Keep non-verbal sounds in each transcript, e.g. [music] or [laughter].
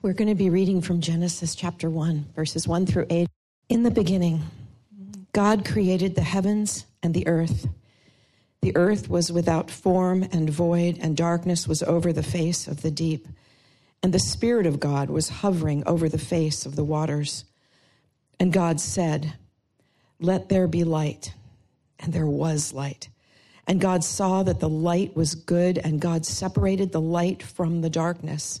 We're going to be reading from Genesis chapter 1, verses 1 through 8. In the beginning, God created the heavens and the earth. The earth was without form and void, and darkness was over the face of the deep. And the Spirit of God was hovering over the face of the waters. And God said, Let there be light. And there was light. And God saw that the light was good, and God separated the light from the darkness.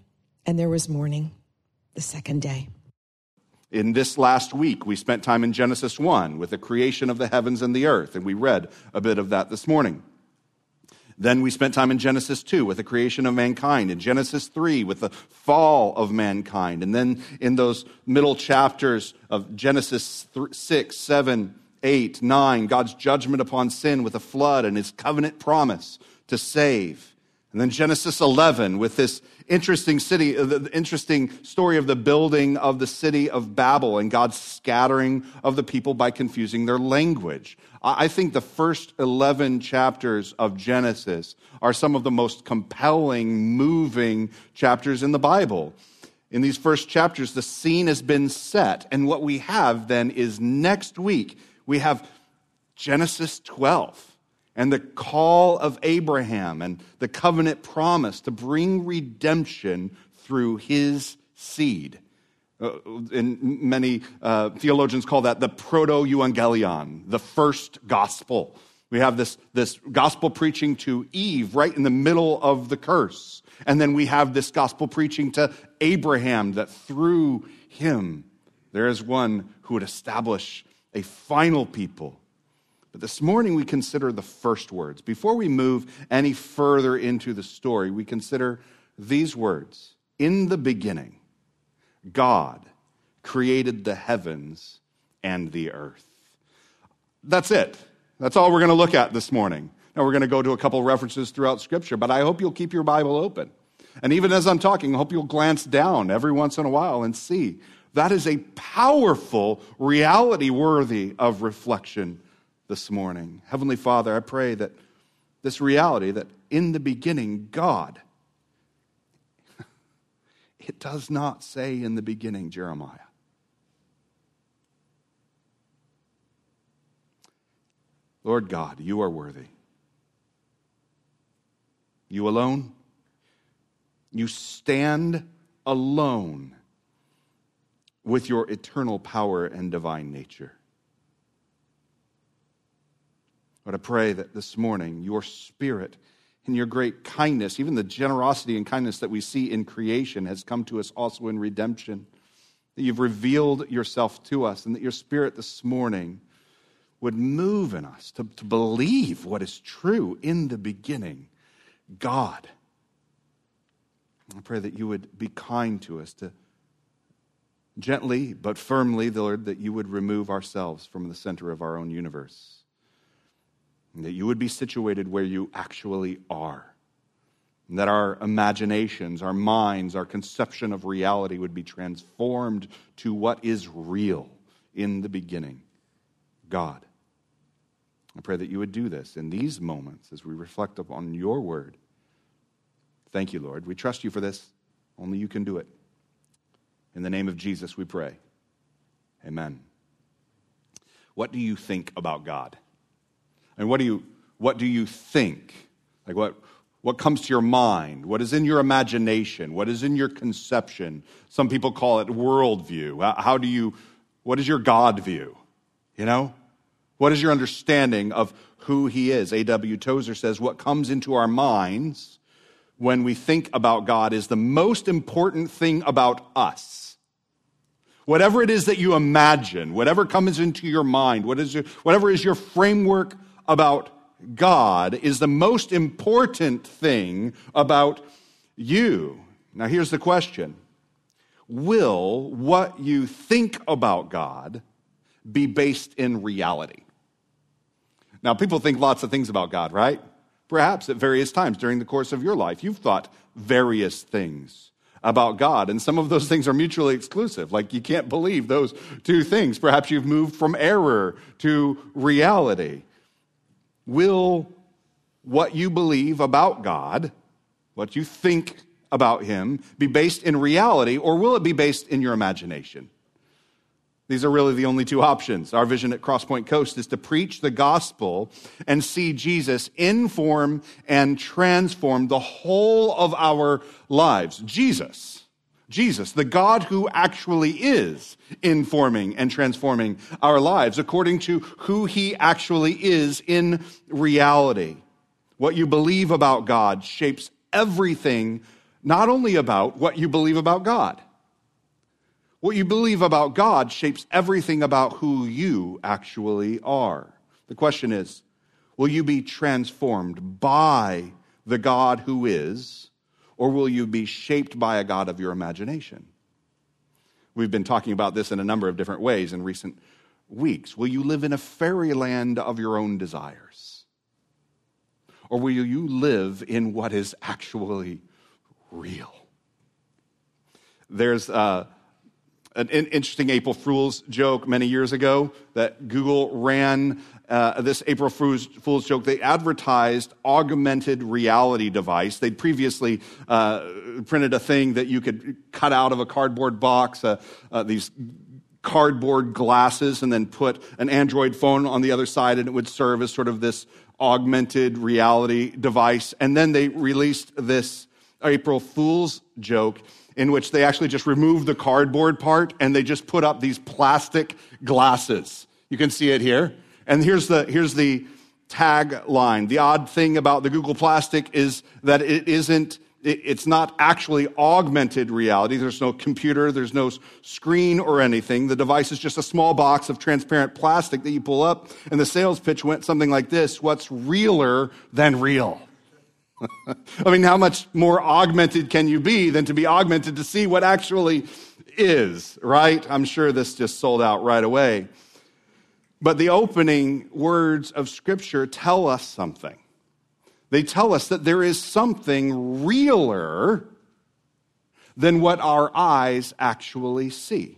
and there was morning the second day. In this last week, we spent time in Genesis 1 with the creation of the heavens and the earth, and we read a bit of that this morning. Then we spent time in Genesis 2 with the creation of mankind, in Genesis 3 with the fall of mankind, and then in those middle chapters of Genesis 6, 7, 8, 9, God's judgment upon sin with a flood and his covenant promise to save. And then Genesis 11 with this interesting city, uh, the interesting story of the building of the city of Babel and God's scattering of the people by confusing their language. I think the first 11 chapters of Genesis are some of the most compelling, moving chapters in the Bible. In these first chapters, the scene has been set. And what we have then is next week, we have Genesis 12 and the call of Abraham and the covenant promise to bring redemption through his seed. Uh, and many uh, theologians call that the proto evangelion, the first gospel. We have this, this gospel preaching to Eve right in the middle of the curse. And then we have this gospel preaching to Abraham that through him there is one who would establish a final people but this morning we consider the first words. Before we move any further into the story, we consider these words In the beginning, God created the heavens and the earth. That's it. That's all we're going to look at this morning. Now, we're going to go to a couple references throughout Scripture, but I hope you'll keep your Bible open. And even as I'm talking, I hope you'll glance down every once in a while and see. That is a powerful reality worthy of reflection this morning. Heavenly Father, I pray that this reality that in the beginning, God, [laughs] it does not say in the beginning, Jeremiah. Lord God, you are worthy. You alone. You stand alone with your eternal power and divine nature. But I pray that this morning your spirit and your great kindness, even the generosity and kindness that we see in creation, has come to us also in redemption. That you've revealed yourself to us, and that your spirit this morning would move in us to, to believe what is true in the beginning God. I pray that you would be kind to us, to gently but firmly, Lord, that you would remove ourselves from the center of our own universe that you would be situated where you actually are. And that our imaginations, our minds, our conception of reality would be transformed to what is real in the beginning God. I pray that you would do this in these moments as we reflect upon your word. Thank you, Lord. We trust you for this. Only you can do it. In the name of Jesus, we pray. Amen. What do you think about God? And what do you, what do you think? Like what, what comes to your mind? What is in your imagination? What is in your conception? Some people call it worldview. How do you, what is your God view? You know? What is your understanding of who he is? A.W. Tozer says, What comes into our minds when we think about God is the most important thing about us. Whatever it is that you imagine, whatever comes into your mind, what is your, whatever is your framework about God is the most important thing about you. Now, here's the question will what you think about God be based in reality? Now, people think lots of things about God, right? Perhaps at various times during the course of your life, you've thought various things about God, and some of those things are mutually exclusive. Like you can't believe those two things. Perhaps you've moved from error to reality. Will what you believe about God, what you think about Him, be based in reality, or will it be based in your imagination? These are really the only two options. Our vision at CrossPointe Coast is to preach the gospel and see Jesus inform and transform the whole of our lives. Jesus, Jesus, the God who actually is informing and transforming our lives according to who he actually is in reality. What you believe about God shapes everything, not only about what you believe about God what you believe about God shapes everything about who you actually are. The question is will you be transformed by the God who is, or will you be shaped by a God of your imagination? We've been talking about this in a number of different ways in recent weeks. Will you live in a fairyland of your own desires? Or will you live in what is actually real? There's uh, an interesting April Fool's joke many years ago that Google ran uh, this April Fool's, joke. They advertised augmented reality device. They'd previously uh, printed a thing that you could cut out of a cardboard box, uh, uh these cardboard glasses, and then put an Android phone on the other side, and it would serve as sort of this augmented reality device. And then they released this April Fool's joke in which they actually just remove the cardboard part and they just put up these plastic glasses. You can see it here. And here's the, here's the tagline. The odd thing about the Google Plastic is that it isn't, it's not actually augmented reality. There's no computer, there's no screen or anything. The device is just a small box of transparent plastic that you pull up. And the sales pitch went something like this What's realer than real? [laughs] I mean, how much more augmented can you be than to be augmented to see what actually is, right? I'm sure this just sold out right away. But the opening words of Scripture tell us something. They tell us that there is something realer than what our eyes actually see.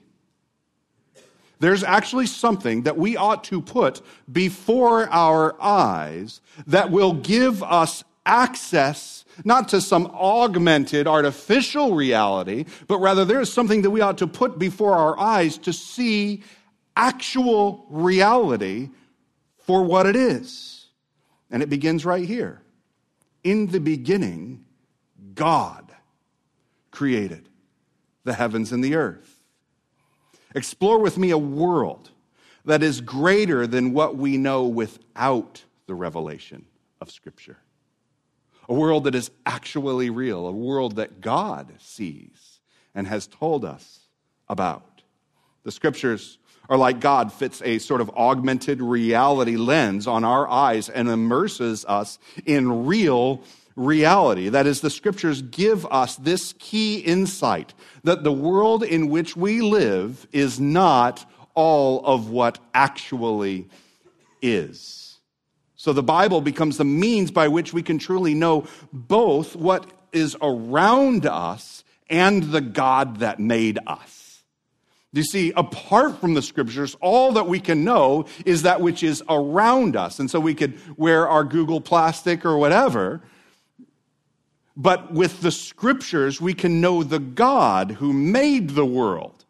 There's actually something that we ought to put before our eyes that will give us access not to some augmented artificial reality, but rather there is something that we ought to put before our eyes to see actual reality for what it is. And it begins right here. In the beginning, God created the heavens and the earth. Explore with me a world that is greater than what we know without the revelation of Scripture a world that is actually real, a world that God sees and has told us about. The scriptures are like God fits a sort of augmented reality lens on our eyes and immerses us in real reality. That is, the scriptures give us this key insight that the world in which we live is not all of what actually is. So the Bible becomes the means by which we can truly know both what is around us and the God that made us. You see, apart from the scriptures, all that we can know is that which is around us. And so we could wear our Google plastic or whatever. But with the scriptures, we can know the God who made the world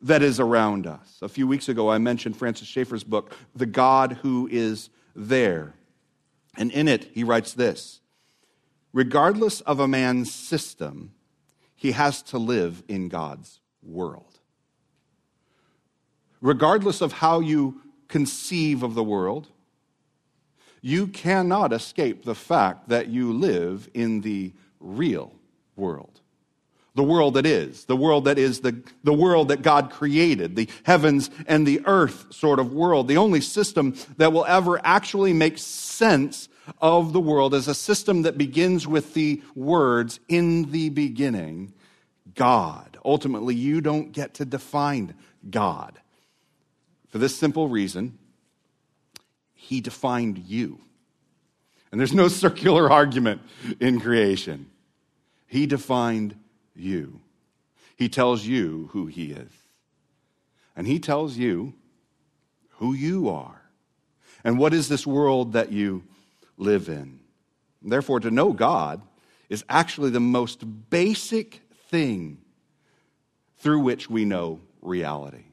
that is around us. A few weeks ago, I mentioned Francis Schaeffer's book, The God Who Is there. And in it, he writes this Regardless of a man's system, he has to live in God's world. Regardless of how you conceive of the world, you cannot escape the fact that you live in the real world the world that is, the world that is the, the world that God created, the heavens and the earth sort of world. The only system that will ever actually make sense of the world is a system that begins with the words, in the beginning, God. Ultimately, you don't get to define God. For this simple reason, He defined you. And there's no [laughs] circular argument in creation. He defined you. He tells you who He is. And He tells you who you are. And what is this world that you live in? Therefore, to know God is actually the most basic thing through which we know reality.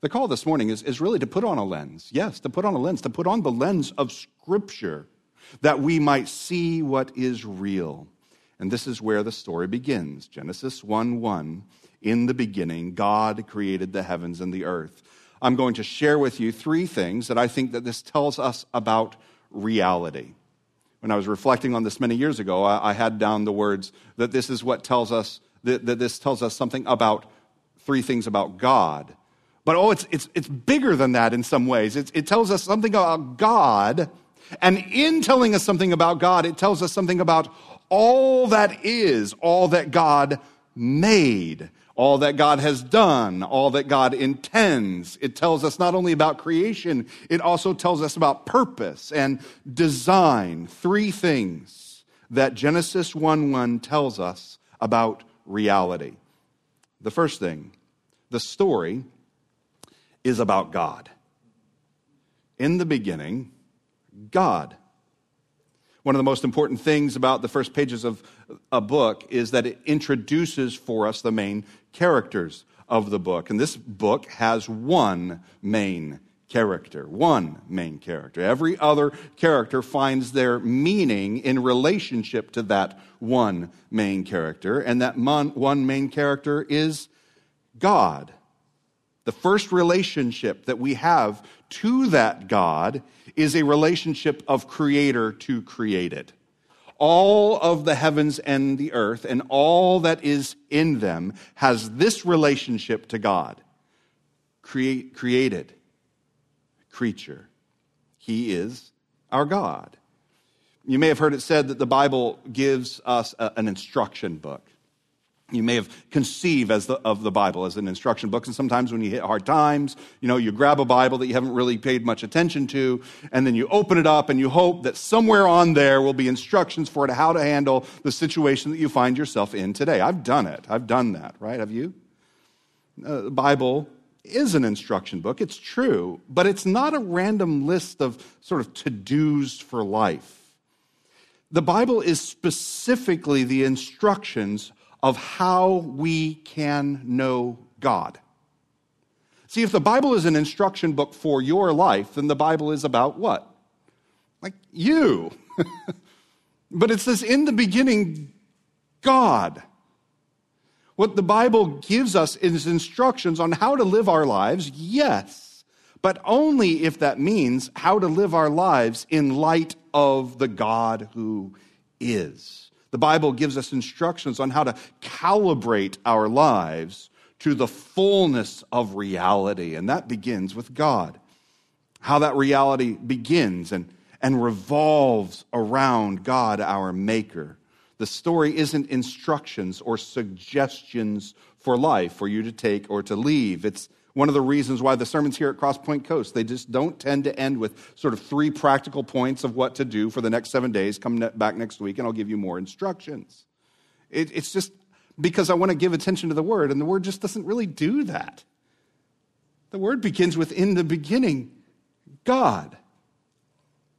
The call this morning is, is really to put on a lens. Yes, to put on a lens, to put on the lens of Scripture that we might see what is real. And this is where the story begins. Genesis 1 1. In the beginning, God created the heavens and the earth. I'm going to share with you three things that I think that this tells us about reality. When I was reflecting on this many years ago, I, I had down the words that this is what tells us that, that this tells us something about three things about God. But oh, it's, it's, it's bigger than that in some ways. It's, it tells us something about God. And in telling us something about God, it tells us something about all that is, all that God made, all that God has done, all that God intends. It tells us not only about creation, it also tells us about purpose and design. Three things that Genesis 1 1 tells us about reality. The first thing, the story is about God. In the beginning, God. One of the most important things about the first pages of a book is that it introduces for us the main characters of the book. And this book has one main character, one main character. Every other character finds their meaning in relationship to that one main character, and that one main character is God. The first relationship that we have to that God is a relationship of creator to created. All of the heavens and the earth and all that is in them has this relationship to God. Create, created creature. He is our God. You may have heard it said that the Bible gives us a, an instruction book you may have conceived as the, of the Bible as an instruction book. And sometimes when you hit hard times, you know, you grab a Bible that you haven't really paid much attention to, and then you open it up and you hope that somewhere on there will be instructions for it, how to handle the situation that you find yourself in today. I've done it. I've done that, right? Have you? Uh, the Bible is an instruction book. It's true, but it's not a random list of sort of to dos for life. The Bible is specifically the instructions of how we can know God. See, if the Bible is an instruction book for your life, then the Bible is about what? Like you. [laughs] but it says, in the beginning, God. What the Bible gives us is instructions on how to live our lives, yes, but only if that means how to live our lives in light of the God who is. The Bible gives us instructions on how to calibrate our lives to the fullness of reality, and that begins with God. How that reality begins and, and revolves around God, our Maker. The story isn't instructions or suggestions for life for you to take or to leave. It's one of the reasons why the sermons here at CrossPointe Coast, they just don't tend to end with sort of three practical points of what to do for the next seven days. Come back next week and I'll give you more instructions. It, it's just because I want to give attention to the word, and the word just doesn't really do that. The word begins with in the beginning, God.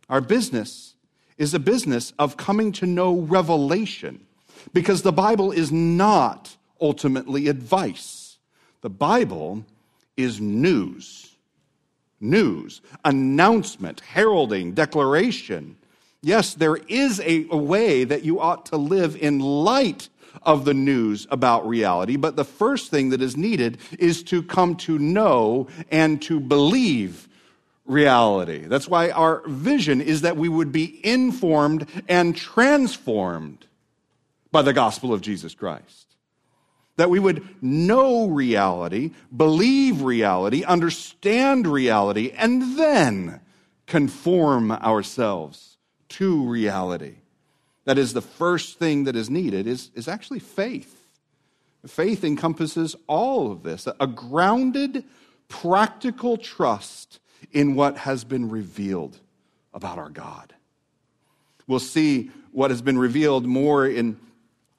Our business is a business of coming to know revelation because the Bible is not ultimately advice. The Bible is news. News, announcement, heralding, declaration. Yes, there is a, a, way that you ought to live in light of the news about reality, but the first thing that is needed is to come to know and to believe reality. That's why our vision is that we would be informed and transformed by the gospel of Jesus Christ that we would know reality, believe reality, understand reality, and then conform ourselves to reality. That is, the first thing that is needed is, is actually faith. Faith encompasses all of this a grounded, practical trust in what has been revealed about our God. We'll see what has been revealed more in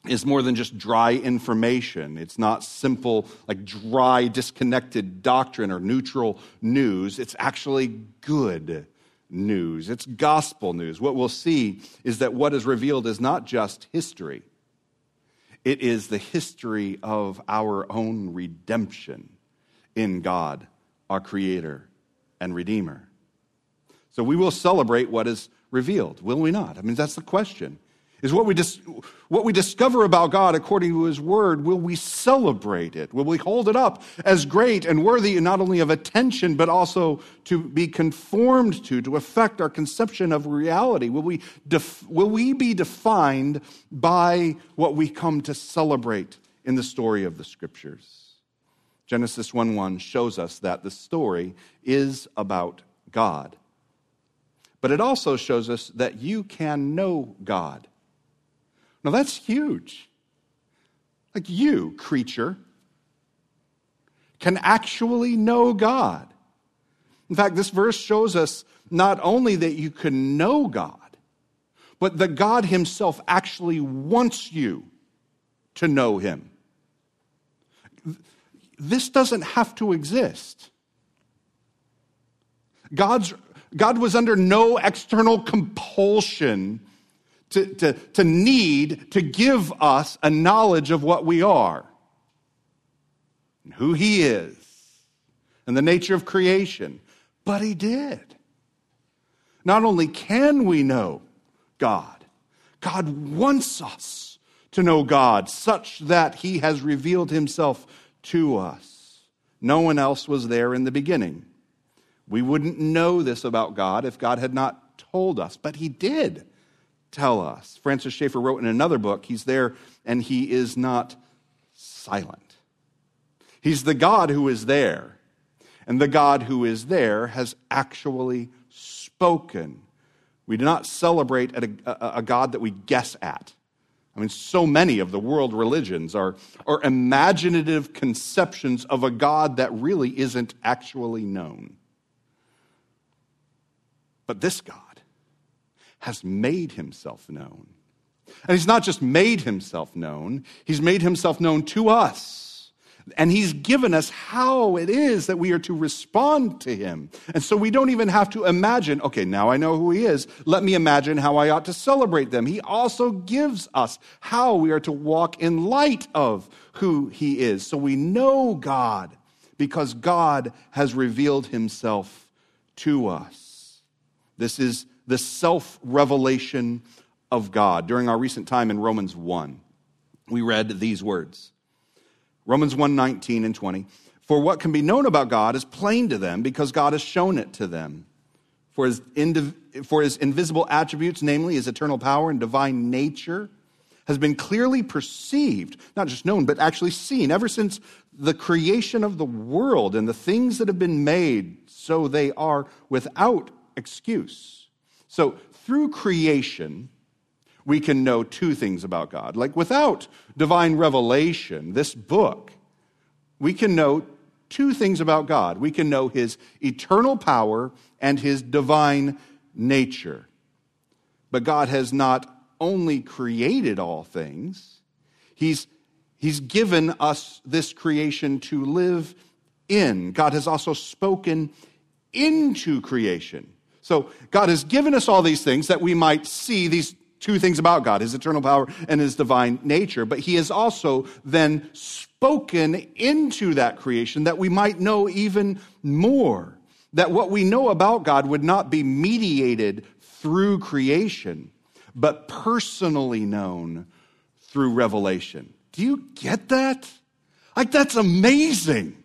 is more than just dry information. It's not simple, like dry, disconnected doctrine or neutral news. It's actually good news. It's gospel news. What we'll see is that what is revealed is not just history, it is the history of our own redemption in God, our Creator and Redeemer. So we will celebrate what is revealed, will we not? I mean, that's the question. Is what we, dis- what we discover about God according to His Word, will we celebrate it? Will we hold it up as great and worthy not only of attention, but also to be conformed to, to affect our conception of reality? Will we, def- will we be defined by what we come to celebrate in the story of the Scriptures? Genesis 1 1 shows us that the story is about God. But it also shows us that you can know God. Now that's huge. Like you, creature, can actually know God. In fact, this verse shows us not only that you can know God, but that God Himself actually wants you to know Him. This doesn't have to exist. God's, God was under no external compulsion to, to, to need to give us a knowledge of what we are, and who He is, and the nature of creation. But He did. Not only can we know God, God wants us to know God such that He has revealed Himself to us. No one else was there in the beginning. We wouldn't know this about God if God had not told us, but He did tell us. Francis Schaeffer wrote in another book, He's there and He is not silent. He's the God who is there. And the God who is there has actually spoken. We do not celebrate a, a, a, God that we guess at. I mean, so many of the world religions are, are imaginative conceptions of a God that really isn't actually known. But this God, has made himself known. And he's not just made himself known, he's made himself known to us. And he's given us how it is that we are to respond to him. And so we don't even have to imagine, okay, now I know who he is. Let me imagine how I ought to celebrate them. He also gives us how we are to walk in light of who he is. So we know God because God has revealed himself to us. This is the self revelation of God. During our recent time in Romans 1, we read these words Romans 1 19 and 20. For what can be known about God is plain to them because God has shown it to them. For his, indiv- for his invisible attributes, namely his eternal power and divine nature, has been clearly perceived, not just known, but actually seen ever since the creation of the world and the things that have been made, so they are without excuse. So, through creation, we can know two things about God. Like without divine revelation, this book, we can know two things about God. We can know his eternal power and his divine nature. But God has not only created all things, he's, he's given us this creation to live in. God has also spoken into creation. So God has given us all these things that we might see these two things about God, his eternal power and his divine nature. But he has also then spoken into that creation that we might know even more. That what we know about God would not be mediated through creation, but personally known through revelation. Do you get that? Like, that's amazing.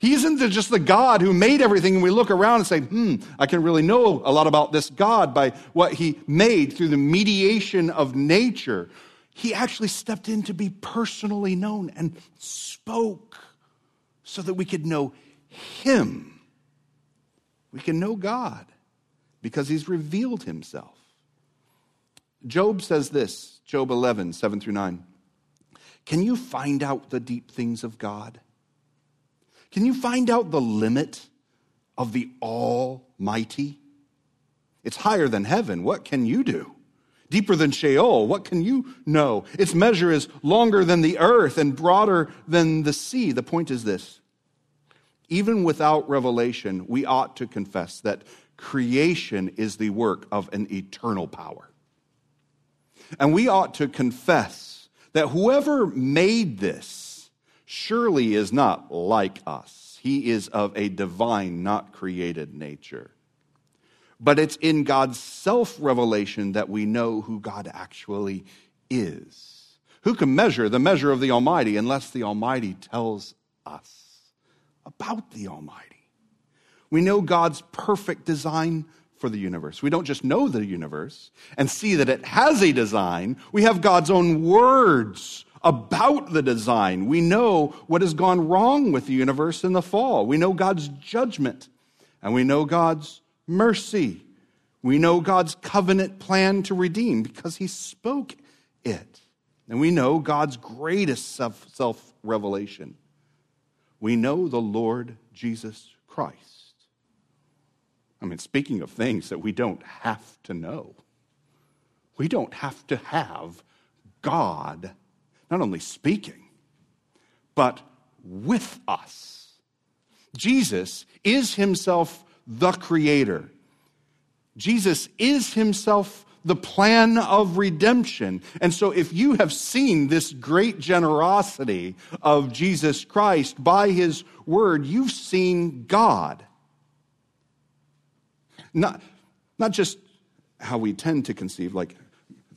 He isn't just the God who made everything and we look around and say, hmm, I can really know a lot about this God by what he made through the mediation of nature. He actually stepped in to be personally known and spoke so that we could know him. We can know God because he's revealed himself. Job says this, Job 11, 7 through 9. Can you find out the deep things of God? Can you find out the limit of the Almighty? It's higher than heaven. What can you do? Deeper than Sheol. What can you know? Its measure is longer than the earth and broader than the sea. The point is this even without revelation, we ought to confess that creation is the work of an eternal power. And we ought to confess that whoever made this surely is not like us. He is of a divine, not created nature. But it's in God's self revelation that we know who God actually is. Who can measure the measure of the Almighty unless the Almighty tells us about the Almighty? We know God's perfect design for the universe. We don't just know the universe and see that it has a design, we have God's own words about the design. We know what has gone wrong with the universe in the fall. We know God's judgment and we know God's mercy. We know God's covenant plan to redeem because he spoke it. And we know God's greatest self revelation. We know the Lord Jesus Christ. I mean, speaking of things that we don't have to know, we don't have to have God not only speaking, but with us. Jesus is himself the creator. Jesus is himself the plan of redemption. And so, if you have seen this great generosity of Jesus Christ by his word, you've seen God. Not, not just how we tend to conceive, like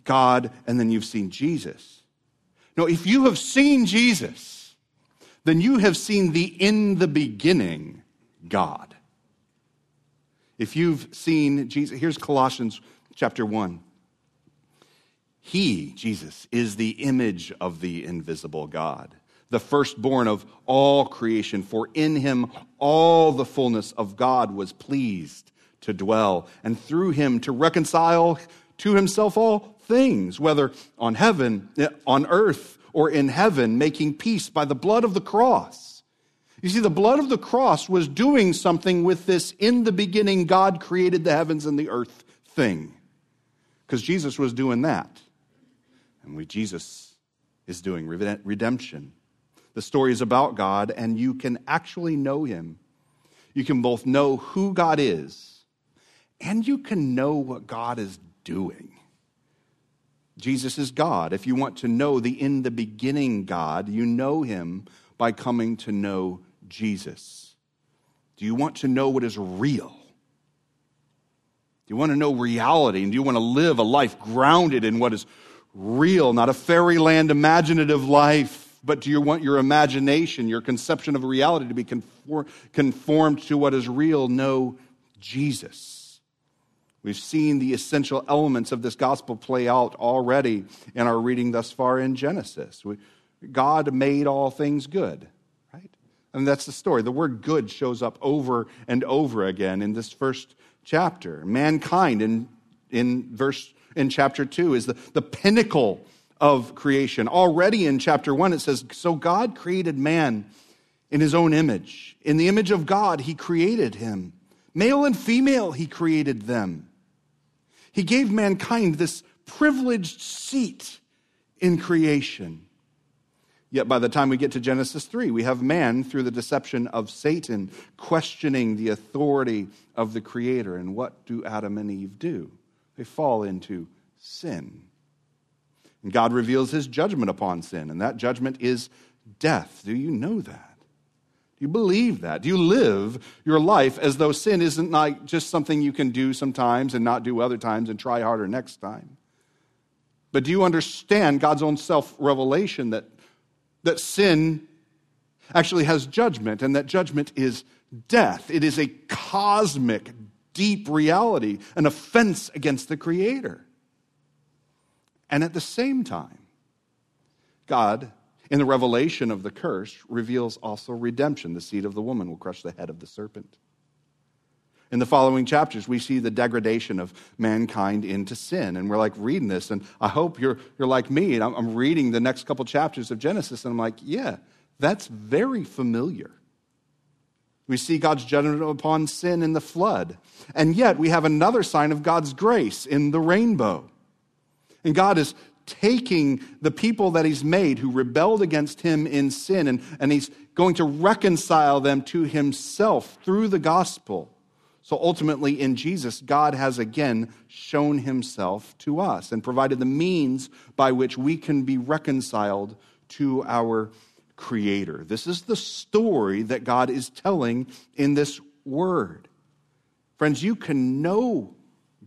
God, and then you've seen Jesus. No, if you have seen Jesus, then you have seen the in the beginning God. If you've seen Jesus, here's Colossians chapter 1. He, Jesus, is the image of the invisible God, the firstborn of all creation, for in him all the fullness of God was pleased to dwell, and through him to reconcile to himself all things, whether on heaven, eh, on earth, or in heaven, making peace by the blood of the cross. You see, the blood of the cross was doing something with this in the beginning, God created the heavens and the earth thing. Because Jesus was doing that. And we, Jesus is doing redemption. The story is about God, and you can actually know him. You can both know who God is and you can know what God is doing. Jesus is God. If you want to know the in the beginning God, you know him by coming to know Jesus. Do you want to know what is real? Do you want to know reality? And do you want to live a life grounded in what is real, not a fairyland imaginative life, but do you want your imagination, your conception of reality to be conformed to what is real? Know Jesus. We've seen the essential elements of this gospel play out already in our reading thus far in Genesis. We, God made all things good, right? And that's the story. The word good shows up over and over again in this first chapter. Mankind in, in verse in chapter 2 is the, the pinnacle of creation. Already in chapter 1 it says, So God created man in his own image. In the image of God he created him. Male and female he created them. He gave mankind this privileged seat in creation. Yet by the time we get to Genesis 3, we have man, through the deception of Satan, questioning the authority of the Creator. And what do Adam and Eve do? They fall into sin. And God reveals his judgment upon sin, and that judgment is death. Do you know that? You believe that? Do you live your life as though sin isn't like just something you can do sometimes and not do other times and try harder next time? But do you understand God's own self revelation that, that sin actually has judgment and that judgment is death? It is a cosmic, deep reality, an offense against the Creator. And at the same time, God in the revelation of the curse reveals also redemption. The seed of the woman will crush the head of the serpent. In the following chapters, we see the degradation of mankind into sin. And we're like reading this, and I hope you're, you're like me. And I'm, I'm reading the next couple chapters of Genesis, and I'm like, yeah, that's very familiar. We see God's judgment upon sin in the flood. And yet, we have another sign of God's grace in the rainbow. And God is taking the people that He's made who rebelled against Him in sin, and, and He's going to reconcile them to Himself through the gospel. So ultimately, in Jesus, God has again shown Himself to us and provided the means by which we can be reconciled to our Creator. This is the story that God is telling in this word. Friends, you can know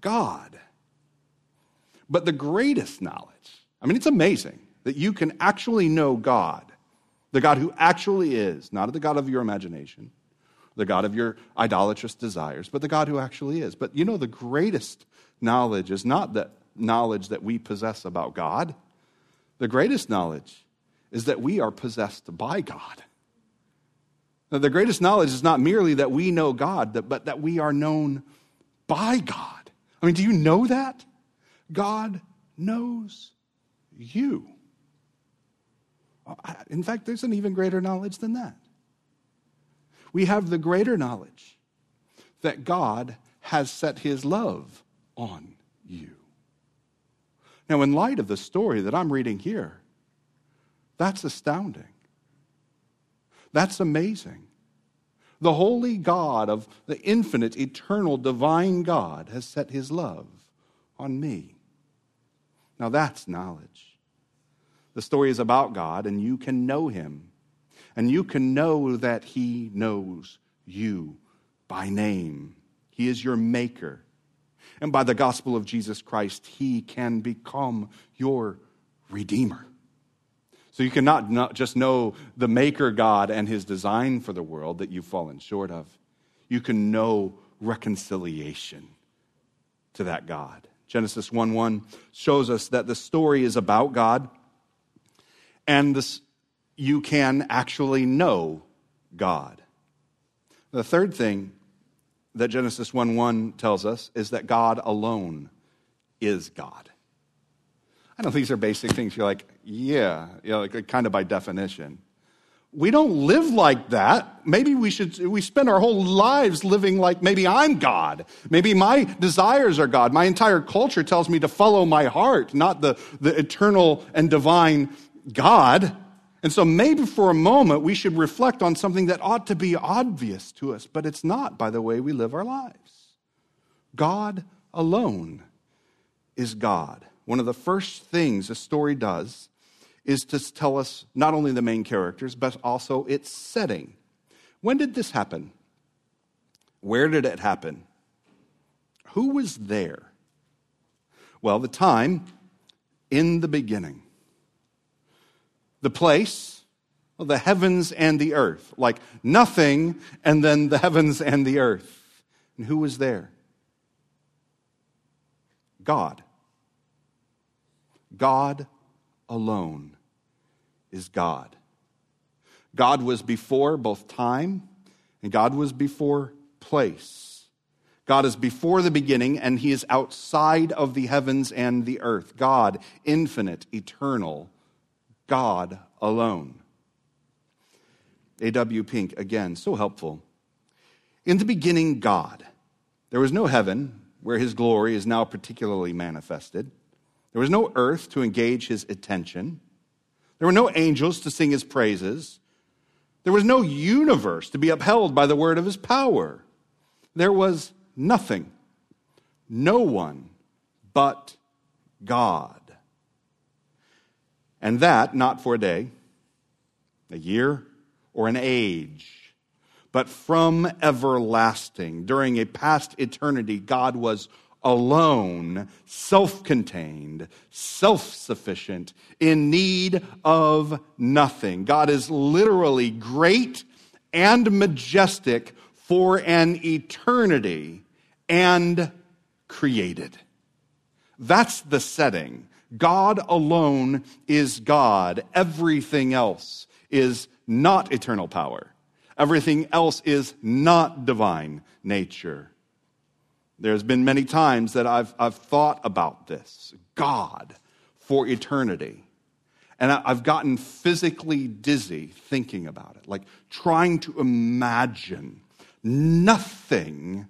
God, but the greatest knowledge, I mean, it's amazing that you can actually know God, the God who actually is, not the God of your imagination, the God of your idolatrous desires, but the God who actually is. But you know, the greatest knowledge is not the knowledge that we possess about God. The greatest knowledge is that we are possessed by God. Now, the greatest knowledge is not merely that we know God, but that we are known by God. I mean, do you know that? God knows you. In fact, there's an even greater knowledge than that. We have the greater knowledge that God has set his love on you. Now, in light of the story that I'm reading here, that's astounding. That's amazing. The holy God of the infinite, eternal, divine God has set his love on me. Now that's knowledge. The story is about God, and you can know him. And you can know that he knows you by name. He is your maker. And by the gospel of Jesus Christ, he can become your redeemer. So you cannot not just know the maker God and his design for the world that you've fallen short of. You can know reconciliation to that God. Genesis 1 1 shows us that the story is about God, and this, you can actually know God. The third thing that Genesis 1 1 tells us is that God alone is God. I know these are basic things. You're like, yeah, you know, like, kind of by definition. We don't live like that. Maybe we should, we spend our whole lives living like maybe I'm God. Maybe my desires are God. My entire culture tells me to follow my heart, not the, the eternal and divine God. And so maybe for a moment we should reflect on something that ought to be obvious to us, but it's not by the way we live our lives. God alone is God one of the first things a story does is to tell us not only the main characters, but also its setting. When did this happen? Where did it happen? Who was there? Well, the time in the beginning. The place, well, the heavens and the earth, like nothing and then the heavens and the earth. And who was there? God. God alone is God. God was before both time and God was before place. God is before the beginning and he is outside of the heavens and the earth. God, infinite, eternal, God alone. A.W. Pink, again, so helpful. In the beginning, God. There was no heaven where his glory is now particularly manifested. There was no earth to engage his attention. There were no angels to sing his praises. There was no universe to be upheld by the word of his power. There was nothing, no one but God. And that not for a day, a year, or an age, but from everlasting. During a past eternity, God was alone, self contained, self sufficient, in need of nothing. God is literally great and majestic for an eternity and created. That's the setting. God alone is God. Everything else is not eternal power. Everything else is not divine nature. There's been many times that I've, I've thought about this God for eternity. And I've gotten physically dizzy thinking about it, like trying to imagine nothing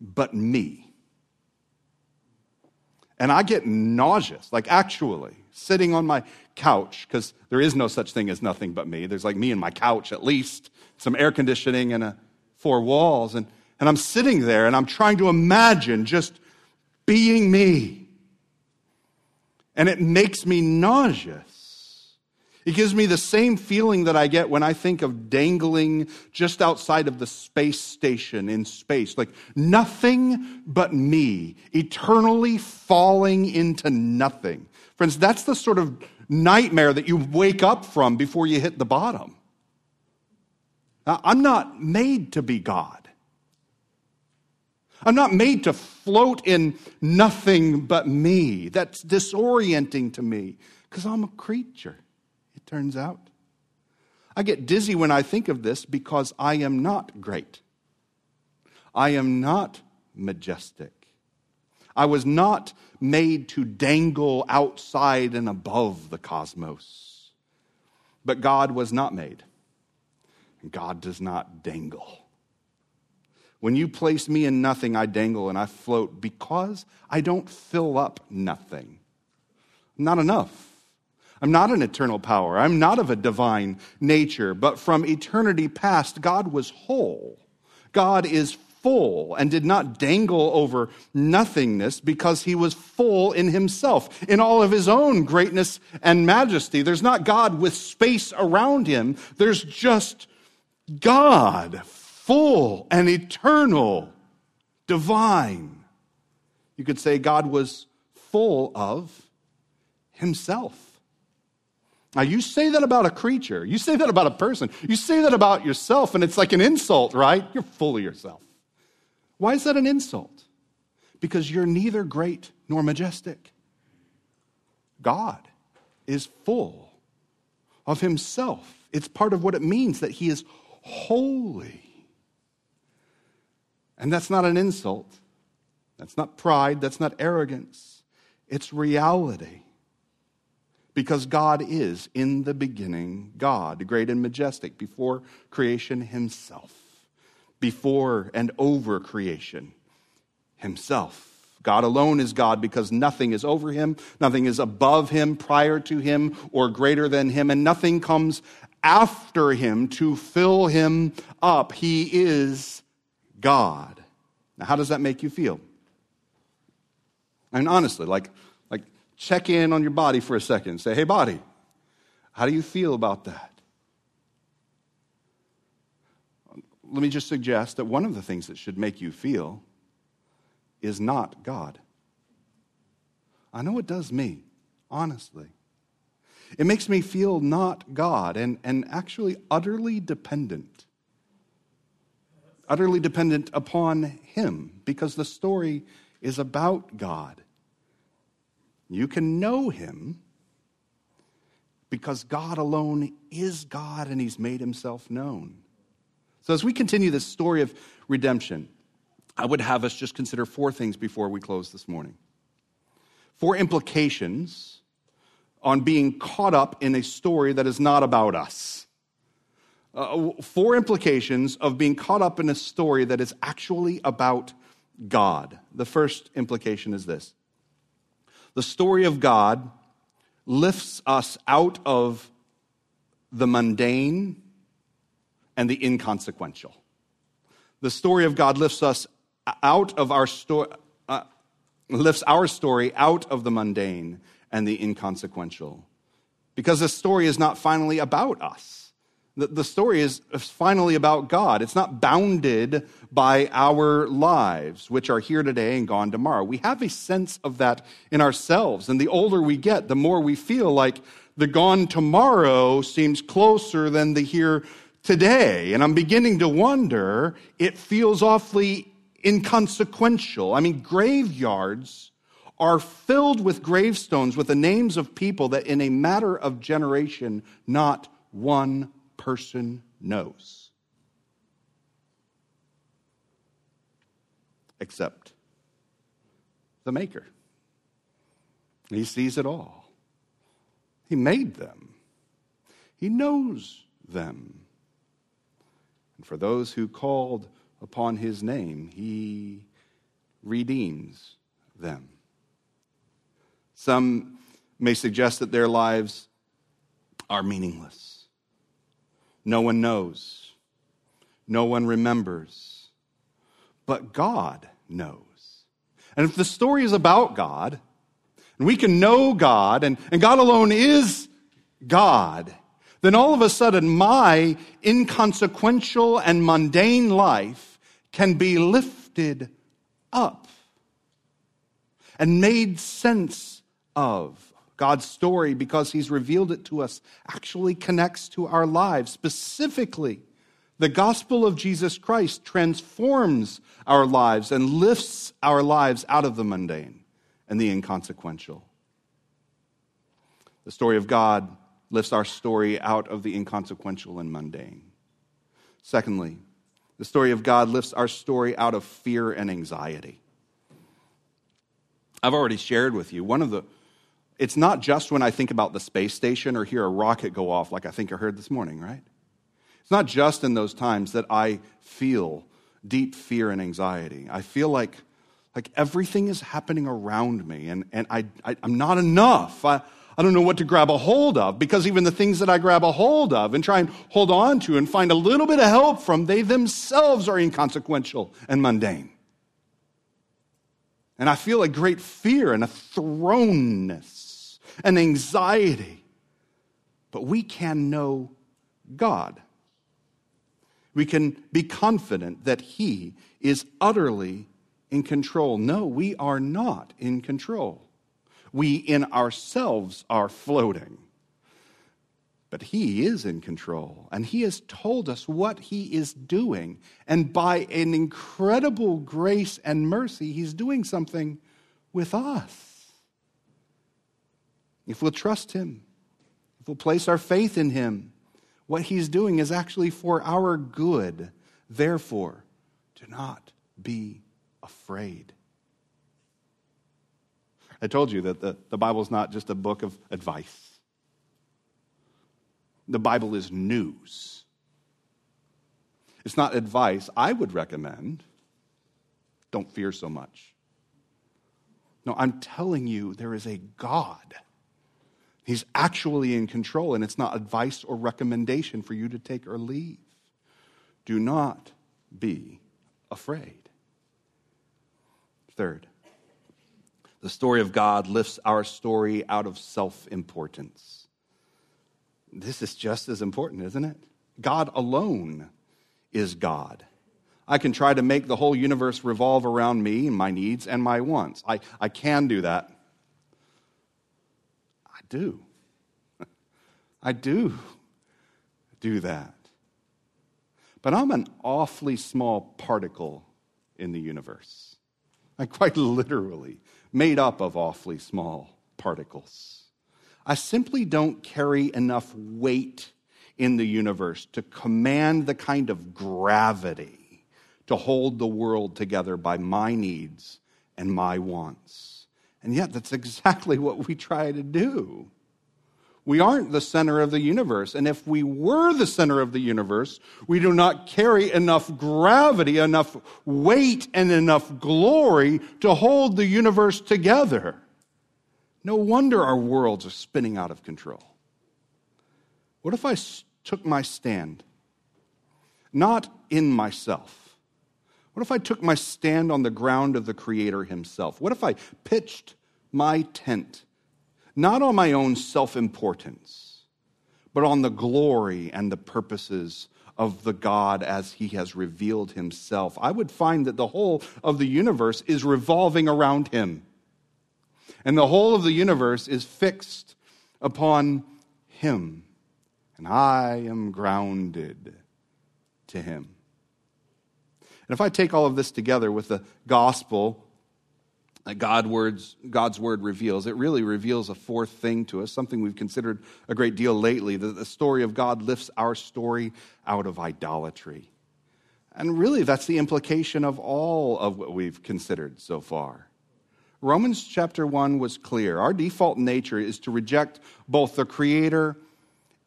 but me. And I get nauseous, like actually sitting on my couch, because there is no such thing as nothing but me. There's like me and my couch at least, some air conditioning and a, four walls. And, and I'm sitting there and I'm trying to imagine just being me. And it makes me nauseous. It gives me the same feeling that I get when I think of dangling just outside of the space station in space. Like nothing but me, eternally falling into nothing. Friends, that's the sort of nightmare that you wake up from before you hit the bottom. Now, I'm not made to be God. I'm not made to float in nothing but me. That's disorienting to me because I'm a creature it turns out. I get dizzy when I think of this because I am not great. I am not majestic. I was not made to dangle outside and above the cosmos. But God was not made. God does not dangle. When you place me in nothing, I dangle and I float because I don't fill up nothing. Not enough. I'm not an eternal power. I'm not of a divine nature, but from eternity past, God was whole. God is full and did not dangle over nothingness because he was full in himself, in all of his own greatness and majesty. There's not God with space around him, there's just God, full and eternal, divine. You could say God was full of himself. Now, you say that about a creature, you say that about a person, you say that about yourself, and it's like an insult, right? You're full of yourself. Why is that an insult? Because you're neither great nor majestic. God is full of himself. It's part of what it means that he is holy. And that's not an insult. That's not pride. That's not arrogance. It's reality because God is in the beginning God, great and majestic, before creation himself, before and over creation himself. God alone is God because nothing is over him, nothing is above him, prior to him, or greater than him, and nothing comes after him to fill him up. He is God. Now, how does that make you feel? I mean, honestly, like, like check in on your body for a second. Say, hey, body, how do you feel about that? Let me just suggest that one of the things that should make you feel is not God. I know it does me, honestly. It makes me feel not God and, and actually utterly dependent. Utterly dependent upon Him because the story is about God. You can know him because God alone is God and he's made himself known. So, as we continue this story of redemption, I would have us just consider four things before we close this morning. Four implications on being caught up in a story that is not about us. Uh, four implications of being caught up in a story that is actually about God. The first implication is this the story of God lifts us out of the mundane and the inconsequential. The story of God lifts us out of our story, uh, lifts our story out of the mundane and the inconsequential. Because the story is not finally about us. The, story is finally about God. It's not bounded by our lives, which are here today and gone tomorrow. We have a sense of that in ourselves. And the older we get, the more we feel like the gone tomorrow seems closer than the here today. And I'm beginning to wonder, it feels awfully inconsequential. I mean, graveyards are filled with gravestones with the names of people that in a matter of generation, not one person knows. Except the Maker. He sees it all. He made them, He knows them. And for those who called upon His name, He redeems them. Some may suggest that their lives are meaningless. No one knows, no one remembers, but God knows. And if the story is about God, and we can know God, and, and God alone is God, then all of a sudden my inconsequential and mundane life can be lifted up and made sense of. God's story, because He's revealed it to us, actually connects to our lives. Specifically, the gospel of Jesus Christ transforms our lives and lifts our lives out of the mundane and the inconsequential. The story of God lifts our story out of the inconsequential and mundane. Secondly, the story of God lifts our story out of fear and anxiety. I've already shared with you one of the it's not just when I think about the space station or hear a rocket go off like I think I heard this morning, right? It's not just in those times that I feel deep fear and anxiety. I feel like like everything is happening around me and, and I, I, am not enough. I, I don't know what to grab a hold of because even the things that I grab a hold of and try and hold on to and find a little bit of help from, they themselves are inconsequential and mundane. And I feel a great fear and a thrownness and anxiety. But we can know God. We can be confident that He is utterly in control. No, we are not in control. We in ourselves are floating. But He is in control, and He has told us what He is doing. And by an incredible grace and mercy, He's doing something with us. If we'll trust Him, if we'll place our faith in Him, what He's doing is actually for our good. Therefore, do not be afraid. I told you that the, the Bible is not just a book of advice, the Bible is news. It's not advice. I would recommend don't fear so much. No, I'm telling you, there is a God. He's actually in control, and it's not advice or recommendation for you to take or leave. Do not be afraid. Third, the story of God lifts our story out of self importance. This is just as important, isn't it? God alone is God. I can try to make the whole universe revolve around me and my needs and my wants. I, I can do that. I do. [laughs] I do do that. But I'm an awfully small particle in the universe. I quite [laughs] literally made up of awfully small particles. I simply don't carry enough weight in the universe to command the kind of gravity to hold the world together by my needs and my wants. And yet, that's exactly [laughs] what we try to do. We aren't the center of the universe. And if we were the center of the universe, we do not carry enough gravity, enough weight, and enough glory to hold the universe together. No wonder our worlds are spinning out of control. What if I took my stand not in myself? What if I took my stand on the ground of the Creator Himself? What if I pitched my tent not on my own self importance, but on the glory and the purposes of the God as he has revealed himself, I would find that the whole of the universe is revolving around him. And the whole of the universe is fixed upon him. And I am grounded to him. And if I take all of this together with the gospel that God words, God's word reveals. It really reveals a fourth thing to us, something we've considered a great deal lately that the story of God lifts our story out of idolatry. And really, that's the implication of all of what we've considered so far. Romans chapter 1 was clear. Our default nature is to reject both the Creator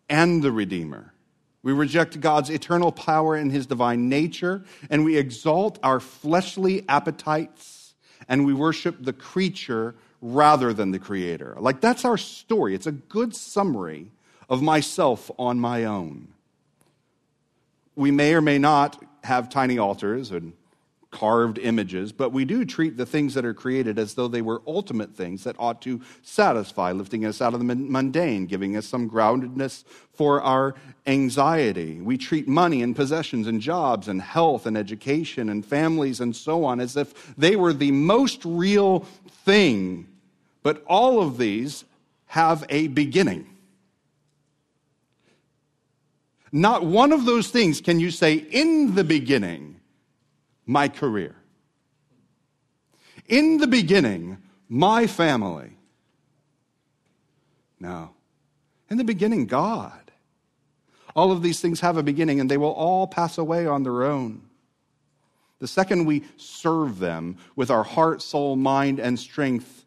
and the Redeemer. We reject God's eternal power and his divine nature, and we exalt our fleshly appetites, and we worship the creature rather than the creator. Like, that's our story. It's a good summary of myself on my own. We may or may not have tiny altars and carved images, but we do treat the things that are created as though they were ultimate things that ought to satisfy, lifting us out of the mundane, giving us some groundedness for our anxiety. We treat money and possessions and jobs and health and education and families and so on as if they were the most real thing. But all of these have a beginning. Not one of those things can you say, in the beginning, my career. In the beginning, my family. No. In the beginning, God. All of these things have a beginning and they will all pass away on their own. The second we serve them with our heart, soul, mind, and strength,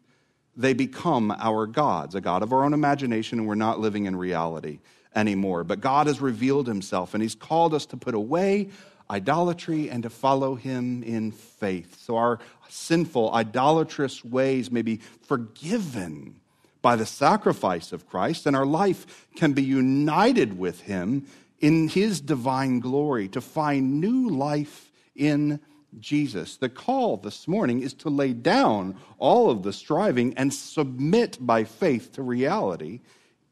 they become our gods, a God of our own imagination, and we're not living in reality anymore. But God has revealed himself and he's called us to put away idolatry and to follow him in faith. So our sinful, idolatrous ways may be forgiven by the sacrifice of Christ, and our life can be united with him in his divine glory to find new life in Jesus. The call this morning is to lay down all of the striving and submit by faith to reality.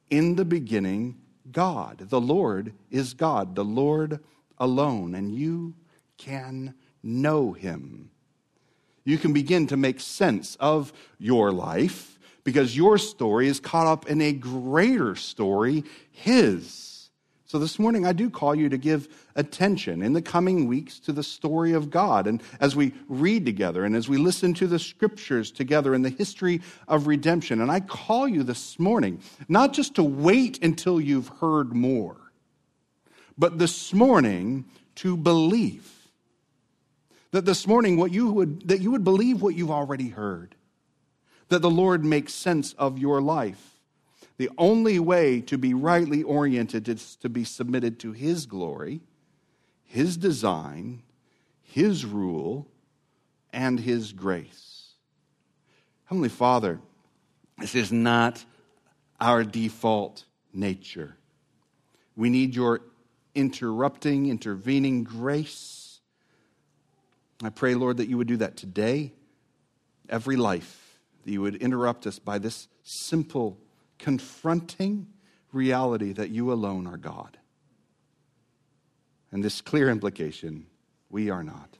In the beginning, God. The Lord is God. The Lord alone, and you can know him. You can begin to make sense of your life because your story is caught up in a greater story, his. So this morning, I do call you to give attention in the coming weeks to the story of God. And as we read together and as we listen to the scriptures together in the history of redemption, and I call you this morning not just to wait until you've heard more, but this morning to believe. That this morning what you would that you would believe what you've already heard. That the Lord makes sense of your life. The only way to be rightly oriented is to be submitted to his glory, his design, his rule, and his grace. Heavenly Father, this is not our default nature. We need your interrupting, intervening grace. I pray, Lord, that you would do that today, every life, that you would interrupt us by this simple, confronting reality that you alone are God. And this clear implication we are not.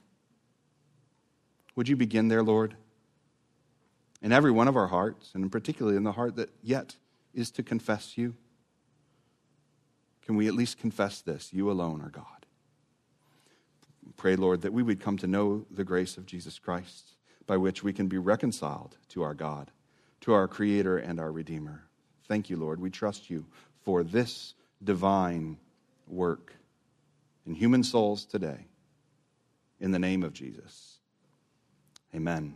Would you begin there, Lord? In every one of our hearts, and particularly in the heart that yet is to confess you can we at least confess this? You alone are God. Pray, Lord, that we would come to know the grace of Jesus Christ by which we can be reconciled to our God, to our Creator and our Redeemer. Thank you, Lord. We trust you for this divine work in human souls today. In the name of Jesus. Amen.